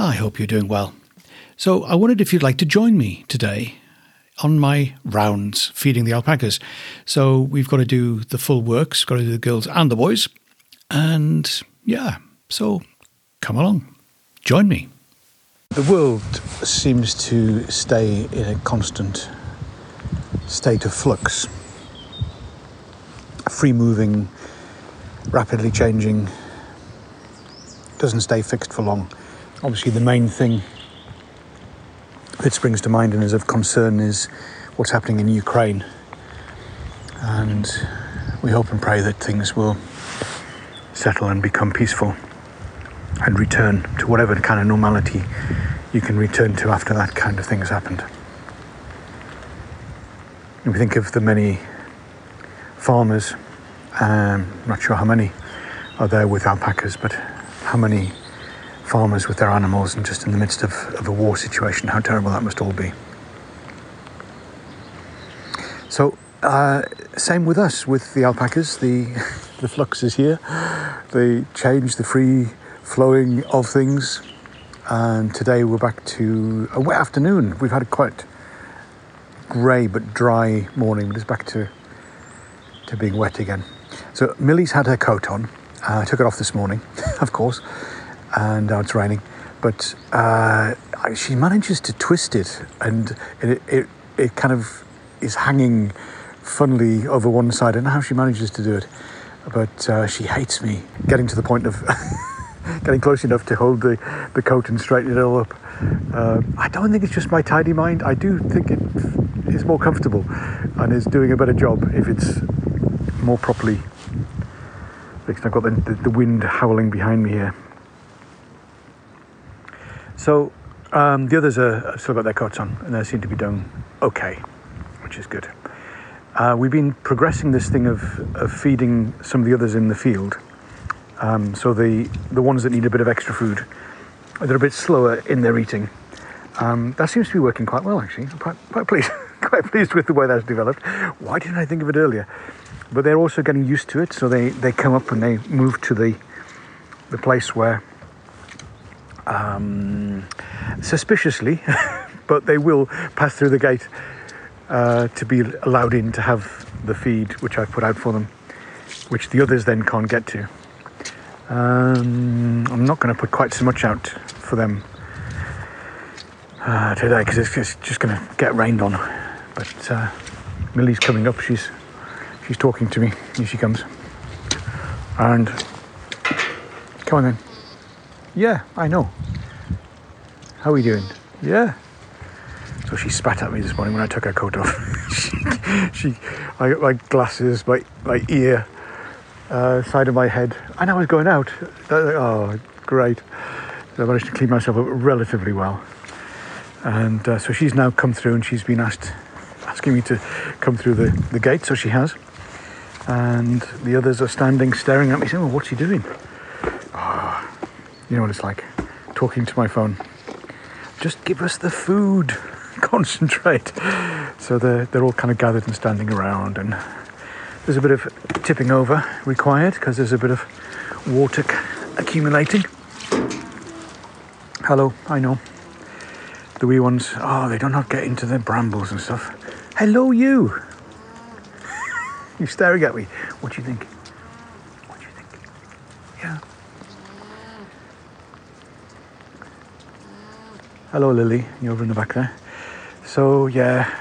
I hope you're doing well. So, I wondered if you'd like to join me today on my rounds feeding the alpacas. So, we've got to do the full works, got to do the girls and the boys. And yeah, so come along, join me. The world seems to stay in a constant state of flux, free moving rapidly changing, doesn't stay fixed for long. Obviously, the main thing that springs to mind and is of concern is what's happening in Ukraine. And we hope and pray that things will settle and become peaceful and return to whatever kind of normality you can return to after that kind of thing has happened. And we think of the many farmers um, not sure how many are there with alpacas, but how many farmers with their animals and just in the midst of, of a war situation, how terrible that must all be. So, uh, same with us, with the alpacas. The, the flux is here, the change, the free flowing of things. And today we're back to a wet afternoon. We've had a quite grey but dry morning, but it's back to, to being wet again. So Millie's had her coat on. Uh, I took it off this morning, of course, and now it's raining. But uh, she manages to twist it, and it, it, it kind of is hanging funnily over one side. I don't know how she manages to do it, but uh, she hates me getting to the point of getting close enough to hold the, the coat and straighten it all up. Uh, I don't think it's just my tidy mind. I do think it is more comfortable and is doing a better job if it's more properly fixed. I've got the, the, the wind howling behind me here. So um, the others are still got their coats on and they seem to be doing okay, which is good. Uh, we've been progressing this thing of, of feeding some of the others in the field. Um, so the, the ones that need a bit of extra food, they're a bit slower in their eating. Um, that seems to be working quite well, actually. I'm quite, quite pleased, quite pleased with the way that's developed. Why didn't I think of it earlier? but they're also getting used to it. So they, they come up and they move to the the place where um, suspiciously, but they will pass through the gate uh, to be allowed in to have the feed which I've put out for them, which the others then can't get to. Um, I'm not going to put quite so much out for them uh, today because it's just, just going to get rained on. But uh, Millie's coming up. She's She's talking to me. Here she comes. And come on then. Yeah, I know. How are we doing? Yeah. So she spat at me this morning when I took her coat off. she, she, I got my glasses, my, my ear, uh, side of my head, and I was going out. Oh, great. So I managed to clean myself up relatively well. And uh, so she's now come through and she's been asked, asking me to come through the, the gate, so she has and the others are standing staring at me saying, well, what's he doing? You know what it's like, talking to my phone. Just give us the food, concentrate. So they're, they're all kind of gathered and standing around and there's a bit of tipping over required because there's a bit of water accumulating. Hello, I know. The wee ones, oh, they do not get into the brambles and stuff. Hello, you. You're staring at me. What do you think? What do you think? Yeah. Hello, Lily. You're over in the back there. So, yeah,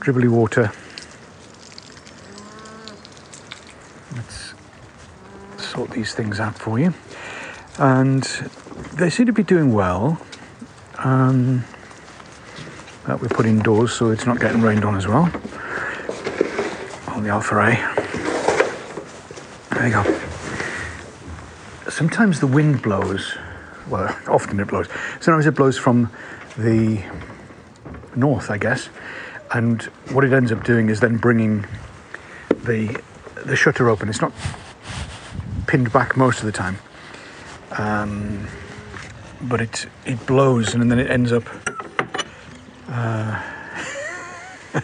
dribbly water. Let's sort these things out for you. And they seem to be doing well. Um, that we put indoors so it's not getting rained on as well On the Alpha A. There you go. Sometimes the wind blows Well, often it blows. Sometimes it blows from the north, I guess. And what it ends up doing is then bringing the the shutter open. It's not pinned back most of the time, um, but it it blows and then it ends up. Uh,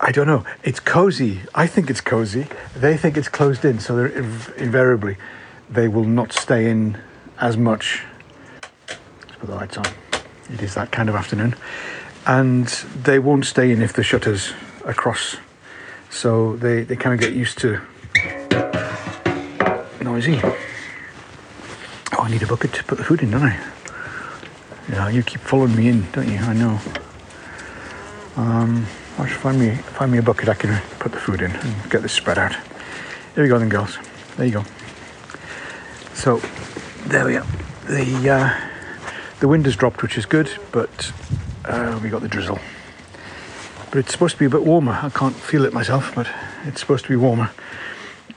I don't know. It's cozy. I think it's cozy. They think it's closed in, so inv- invariably they will not stay in as much. Let's put the lights on. It is that kind of afternoon, and they won't stay in if the shutters are across. So they, they kind of get used to noisy. Oh, I need a bucket to put the food in, don't I? Yeah, you keep following me in, don't you? I know. Um, I should find me find me a bucket I can put the food in and get this spread out. Here we go, then, girls. There you go. So, there we are. The uh, the wind has dropped, which is good, but uh, we got the drizzle. But it's supposed to be a bit warmer. I can't feel it myself, but it's supposed to be warmer.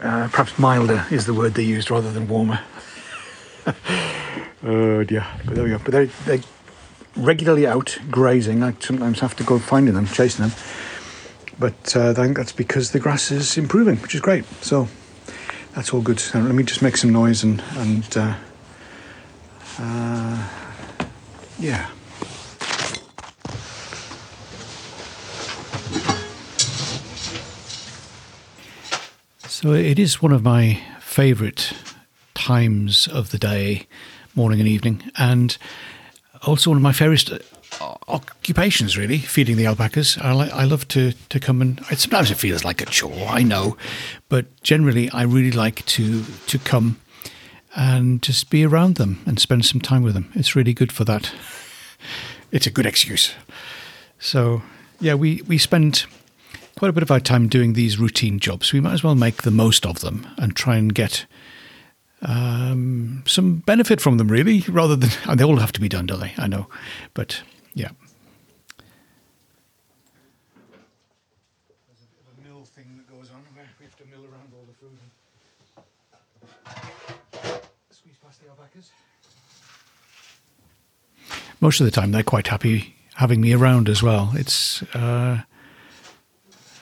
Uh, perhaps milder is the word they used rather than warmer. oh dear. But there we go. But they're, they're regularly out grazing. I sometimes have to go finding them, chasing them. But uh, I think that's because the grass is improving, which is great. So that's all good. Let me just make some noise and and uh, uh, yeah. So it is one of my favourite times of the day, morning and evening, and also one of my favourite uh, occupations. Really, feeding the alpacas. I, I love to to come and sometimes it feels like a chore. I know, but generally I really like to to come and just be around them and spend some time with them. It's really good for that. It's a good excuse. So yeah, we we spend quite a bit of our time doing these routine jobs. We might as well make the most of them and try and get um, some benefit from them, really, rather than. They all have to be done, don't they? I know. But yeah. There's a, a mill thing that goes on where we have to mill around all the food and Most of the time, they're quite happy having me around as well. It's. Uh,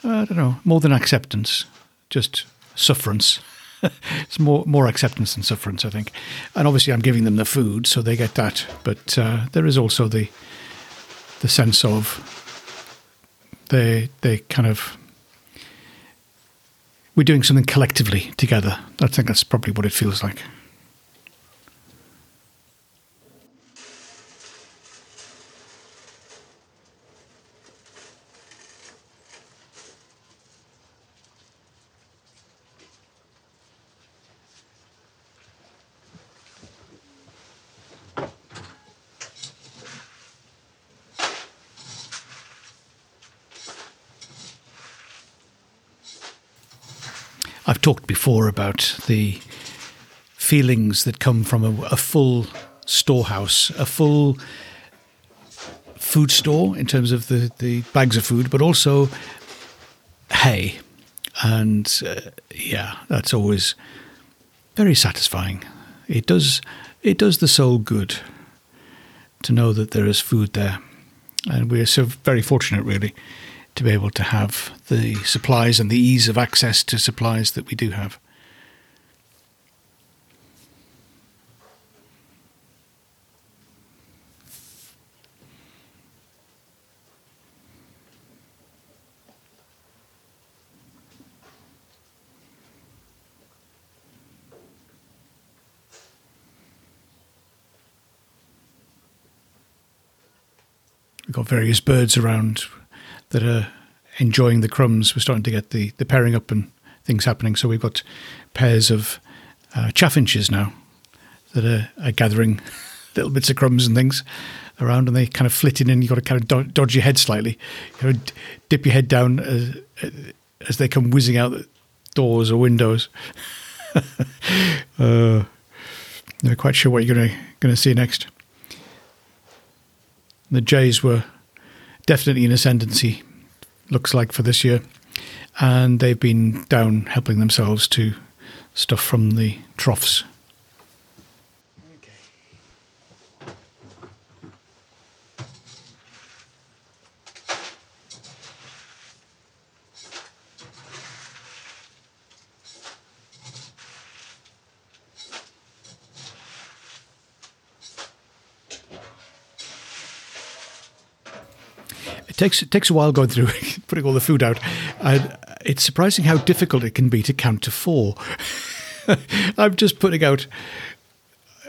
I don't know, more than acceptance, just sufferance. it's more more acceptance than sufferance, I think. And obviously, I'm giving them the food, so they get that. But uh, there is also the the sense of they they kind of we're doing something collectively together. I think that's probably what it feels like. I've talked before about the feelings that come from a, a full storehouse, a full food store in terms of the, the bags of food, but also hay. And uh, yeah, that's always very satisfying. It does it does the soul good to know that there is food there, and we're so very fortunate, really, to be able to have the supplies and the ease of access to supplies that we do have. We've got various birds around that are enjoying the crumbs. We're starting to get the, the pairing up and things happening. So we've got pairs of uh, chaffinches now that are, are, gathering little bits of crumbs and things around, and they kind of flit in, and you've got to kind of do- dodge your head slightly. Of dip your head down as, as they come whizzing out the doors or windows. uh, not quite sure what you're going to see next. The jays were definitely in ascendancy, looks like, for this year. And they've been down helping themselves to stuff from the troughs. Takes it takes a while going through putting all the food out, and it's surprising how difficult it can be to count to four. I'm just putting out.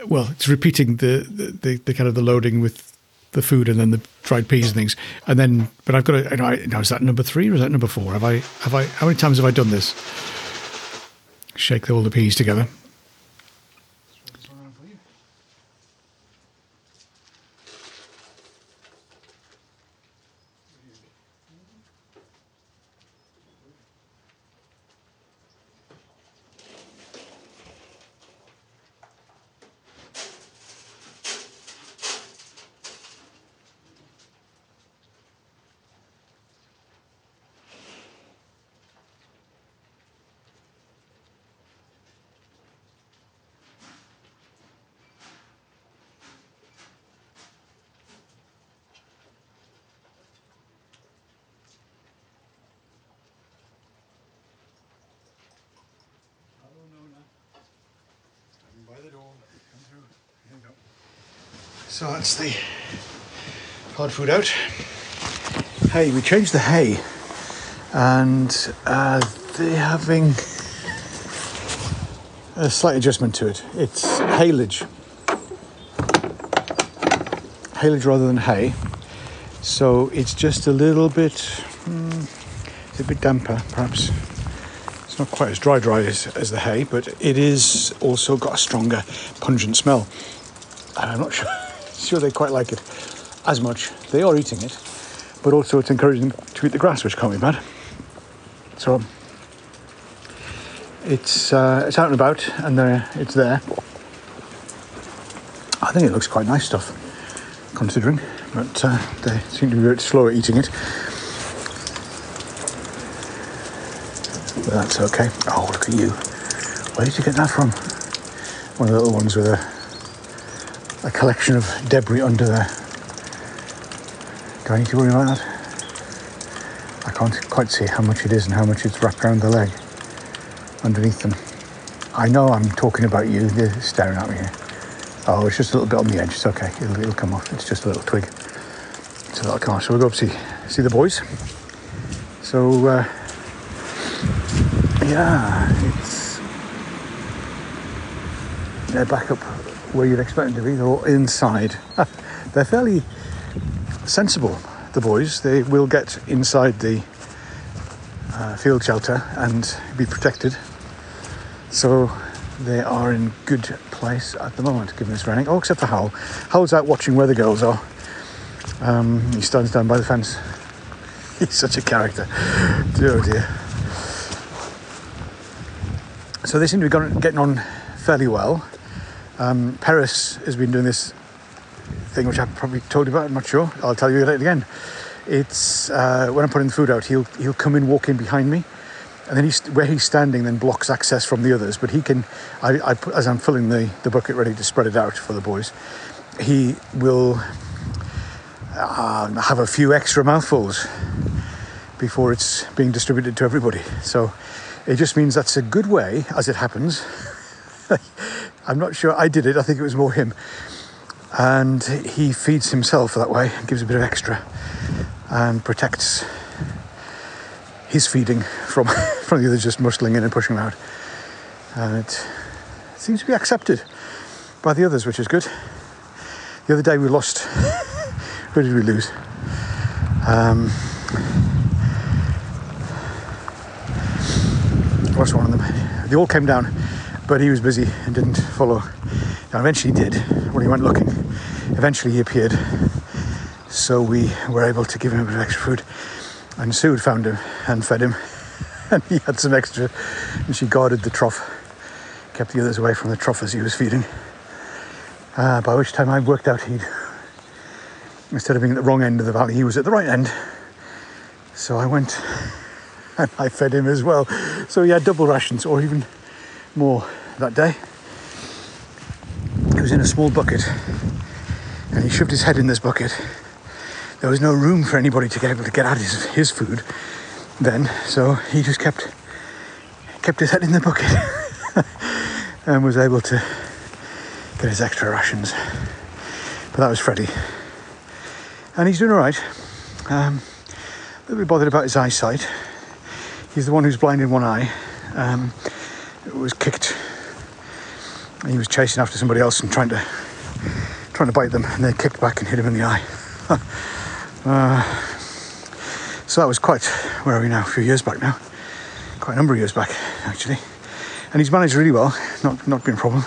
Well, it's repeating the, the, the, the kind of the loading with the food and then the fried peas and things, and then. But I've got to. You know, now is that number three or is that number four? Have I have I? How many times have I done this? Shake all the peas together. So that's the hard food out. Hey, we changed the hay, and uh, they're having a slight adjustment to it. It's haylage, haylage rather than hay. So it's just a little bit, mm, it's a bit damper, perhaps. It's not quite as dry dry as, as the hay, but it is also got a stronger pungent smell. I'm not sure sure they quite like it as much. They are eating it, but also it's encouraging them to eat the grass, which can't be bad. So it's uh, it's out and about, and there it's there. I think it looks quite nice stuff, considering, but uh, they seem to be a bit slow at eating it. But that's okay. Oh, look at you! Where did you get that from? One of the little ones with a a collection of debris under there. Do I need to worry about that? I can't quite see how much it is and how much it's wrapped around the leg underneath them. I know I'm talking about you, they're staring at me here. Oh, it's just a little bit on the edge, it's okay, it'll, it'll come off, it's just a little twig. It's a little car. So we'll go up see, see the boys. So, uh, yeah, it's, they're back up where you'd expect them to be. They're all inside. They're fairly sensible, the boys. They will get inside the uh, field shelter and be protected. So they are in good place at the moment, given it's raining. Oh, except for Howell. Howell's out watching where the girls are. Um, he stands down by the fence. He's such a character. Oh dear. So they seem to be getting on fairly well. Um, Paris has been doing this thing which I've probably told you about. I'm not sure. I'll tell you again. It's uh, when I'm putting the food out, he'll he'll come in, walk in behind me, and then he's where he's standing then blocks access from the others. But he can, I, I put, as I'm filling the the bucket ready to spread it out for the boys, he will uh, have a few extra mouthfuls before it's being distributed to everybody. So it just means that's a good way, as it happens. I'm not sure I did it, I think it was more him. And he feeds himself that way, gives a bit of extra, and protects his feeding from, from the others just muscling in and pushing him out. And it seems to be accepted by the others, which is good. The other day we lost. Who did we lose? Um, lost one of them. They all came down but he was busy and didn't follow. And eventually he did when he went looking. Eventually he appeared, so we were able to give him a bit of extra food. And Sue had found him and fed him, and he had some extra, and she guarded the trough, kept the others away from the trough as he was feeding. Uh, by which time I worked out he'd, instead of being at the wrong end of the valley, he was at the right end. So I went and I fed him as well. So he had double rations, or even more that day. He was in a small bucket and he shoved his head in this bucket. There was no room for anybody to get able to get at his, his food then, so he just kept kept his head in the bucket and was able to get his extra rations. But that was Freddie. And he's doing all right. Um, little bit bothered about his eyesight. He's the one who's blind in one eye. Um, was kicked. And he was chasing after somebody else and trying to trying to bite them, and they kicked back and hit him in the eye. uh, so that was quite where are we now? A few years back now, quite a number of years back actually. And he's managed really well, not not been a problem.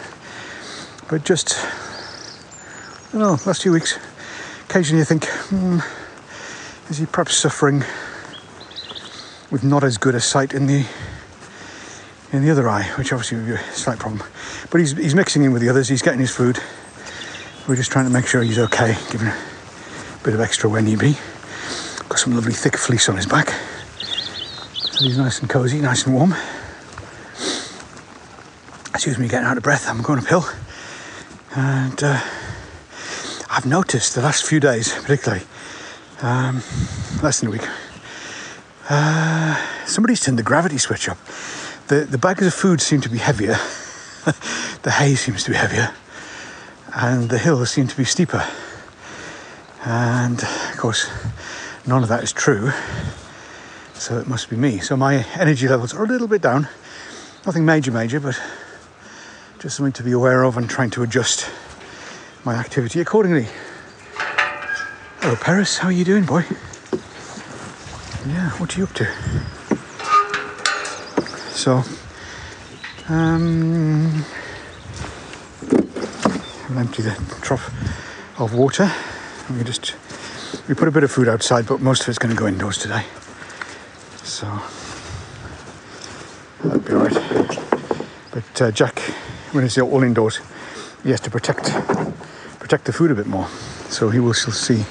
But just I don't know, last few weeks, occasionally you think, hmm, is he perhaps suffering with not as good a sight in the in the other eye, which obviously would be a slight problem. But he's he's mixing in with the others. He's getting his food. We're just trying to make sure he's okay, giving a bit of extra when he be. Got some lovely thick fleece on his back, so he's nice and cosy, nice and warm. Excuse me, getting out of breath. I'm going uphill, and uh, I've noticed the last few days, particularly um, less than a week, uh, somebody's turned the gravity switch up. The, the bags of food seem to be heavier, the hay seems to be heavier, and the hills seem to be steeper. And of course, none of that is true, so it must be me. So my energy levels are a little bit down. Nothing major, major, but just something to be aware of and trying to adjust my activity accordingly. Hello, Paris. How are you doing, boy? Yeah, what are you up to? So, um, I'll empty the trough of water. We just we put a bit of food outside, but most of it's going to go indoors today. So that'll be alright. But uh, Jack, when it's all indoors, he has to protect protect the food a bit more. So he will still see.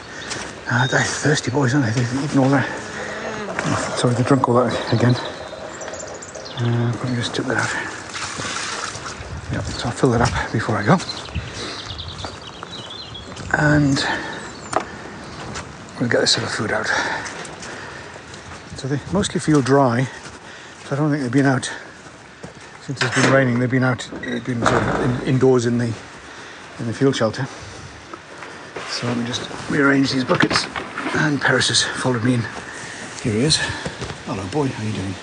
Uh, they're thirsty boys, aren't they? They've eaten all that. Oh, sorry, they drunk all that again. Uh, let me just tip that out. Yep, so I'll fill it up before I go. And we'll get this other food out. So they mostly feel dry, so I don't think they've been out since it's been raining. They've been out, they've been sort of in, indoors in the in the field shelter. So let me just rearrange these buckets. And Paris has followed me in. Here he is. Hello, boy. How are you doing?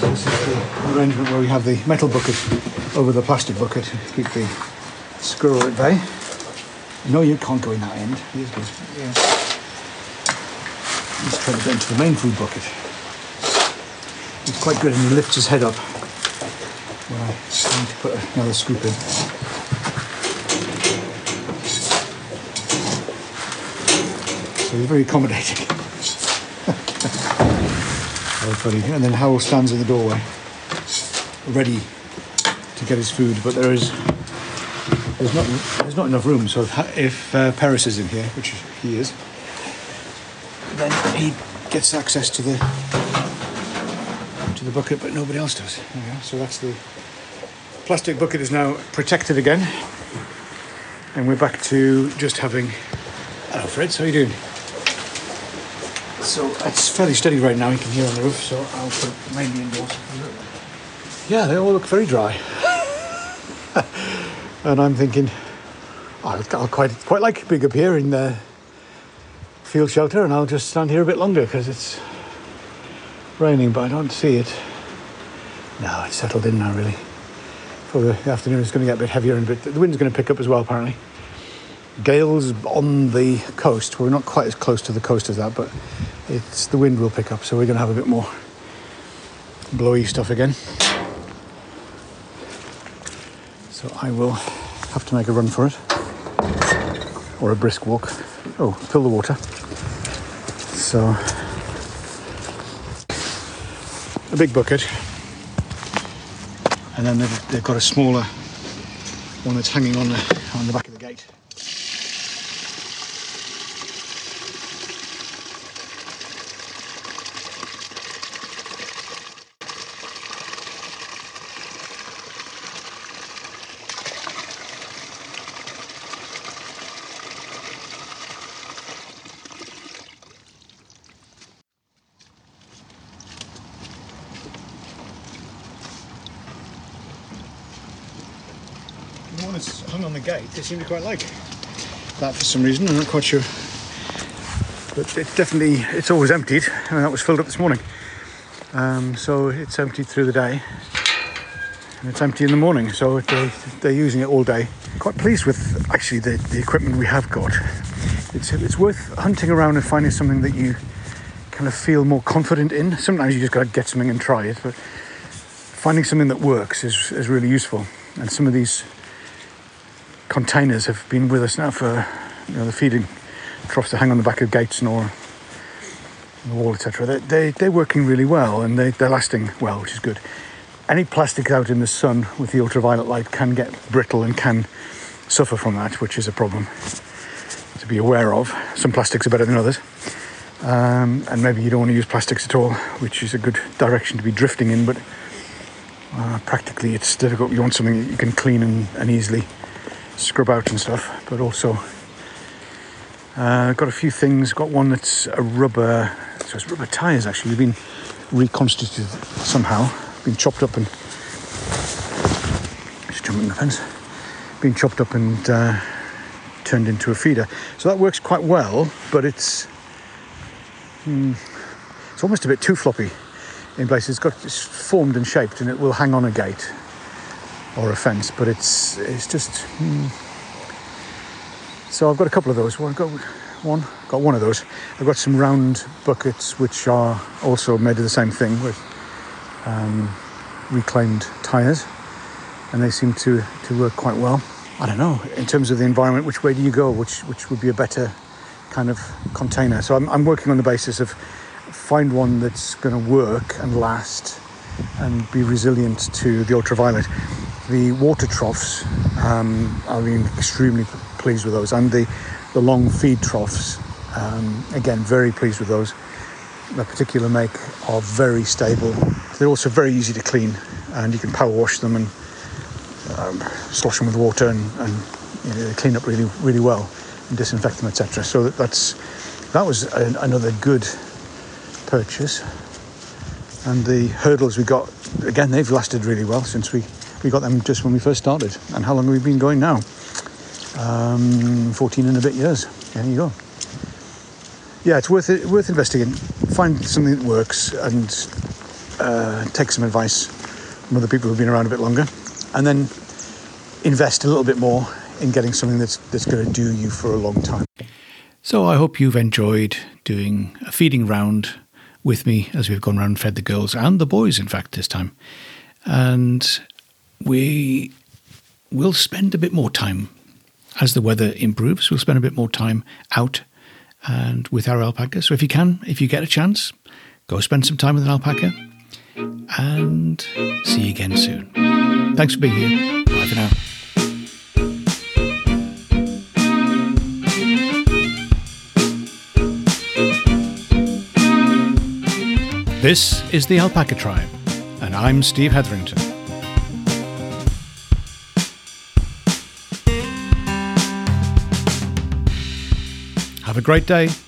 So this is the arrangement where we have the metal bucket over the plastic bucket to keep the squirrel at bay. No, you can't go in that end. Here's good. Yeah. Let's try to get into the main food bucket. It's quite good and he lifts his head up when I need to put another scoop in. So he's very accommodating. Very funny. And then Howell stands in the doorway, ready to get his food, but there is there's not there's not enough room. So if, if uh, Paris is in here, which he is, then he gets access to the to the bucket, but nobody else does. So that's the plastic bucket is now protected again, and we're back to just having. Hello, Fred. How are you doing? So it's fairly steady right now. You can hear on the roof, so I'll put it mainly indoors. Yeah, they all look very dry. and I'm thinking, I'll, I'll quite quite like being up here in the field shelter, and I'll just stand here a bit longer because it's raining, but I don't see it. No, it's settled in now, really. For the afternoon, it's going to get a bit heavier, and bit, the wind's going to pick up as well, apparently. Gales on the coast. We're not quite as close to the coast as that, but it's the wind will pick up, so we're going to have a bit more blowy stuff again. So I will have to make a run for it, or a brisk walk. Oh, fill the water. So a big bucket, and then they've, they've got a smaller one that's hanging on the on the back that's hung on the gate, they seem to quite like that for some reason. I'm not quite sure But it's definitely, it's always emptied, and that was filled up this morning. Um, so it's emptied through the day, and it's empty in the morning. So they, they're using it all day. Quite pleased with actually the, the equipment we have got. It's, it's worth hunting around and finding something that you kind of feel more confident in. Sometimes you just got to get something and try it, but finding something that works is, is really useful. And some of these containers have been with us now for you know the feeding troughs that hang on the back of gates and or the wall, etc. They, they they're working really well and they, they're lasting well, which is good. Any plastic out in the sun with the ultraviolet light can get brittle and can suffer from that, which is a problem to be aware of. Some plastics are better than others. Um, and maybe you don't want to use plastics at all, which is a good direction to be drifting in, but uh, practically it's difficult. You want something that you can clean and, and easily scrub out and stuff, but also uh, got a few things. Got one that's a rubber, so it's rubber tyres actually. They've been reconstituted somehow, been chopped up and just jumping the fence, been chopped up and uh, turned into a feeder. So that works quite well, but it's hmm, it's almost a bit too floppy in places. It's got it's formed and shaped, and it will hang on a gate or a fence, but it's it's just. Hmm. So I've got a couple of those. Well, I've got one, got one of those. I've got some round buckets which are also made of the same thing with um, reclaimed tyres, and they seem to to work quite well. I don't know in terms of the environment. Which way do you go? Which which would be a better kind of container? So I'm, I'm working on the basis of find one that's going to work and last and be resilient to the ultraviolet. The water troughs, um, I've been extremely pleased with those, and the, the long feed troughs, um, again, very pleased with those. The particular make are very stable. They're also very easy to clean, and you can power wash them and um, slosh them with water, and, and you know, they clean up really, really well, and disinfect them, etc. So that, that's that was a, another good purchase. And the hurdles we got, again, they've lasted really well since we, we got them just when we first started. And how long have we been going now? Um, 14 and a bit years. There you go. Yeah, it's worth it, worth investigating. Find something that works and uh, take some advice from other people who've been around a bit longer. And then invest a little bit more in getting something that's, that's going to do you for a long time. So I hope you've enjoyed doing a feeding round with me as we've gone around and fed the girls and the boys, in fact, this time. And we will spend a bit more time as the weather improves. We'll spend a bit more time out and with our alpaca. So if you can, if you get a chance, go spend some time with an alpaca and see you again soon. Thanks for being here. Bye for now. This is the Alpaca Tribe, and I'm Steve Hetherington. Have a great day.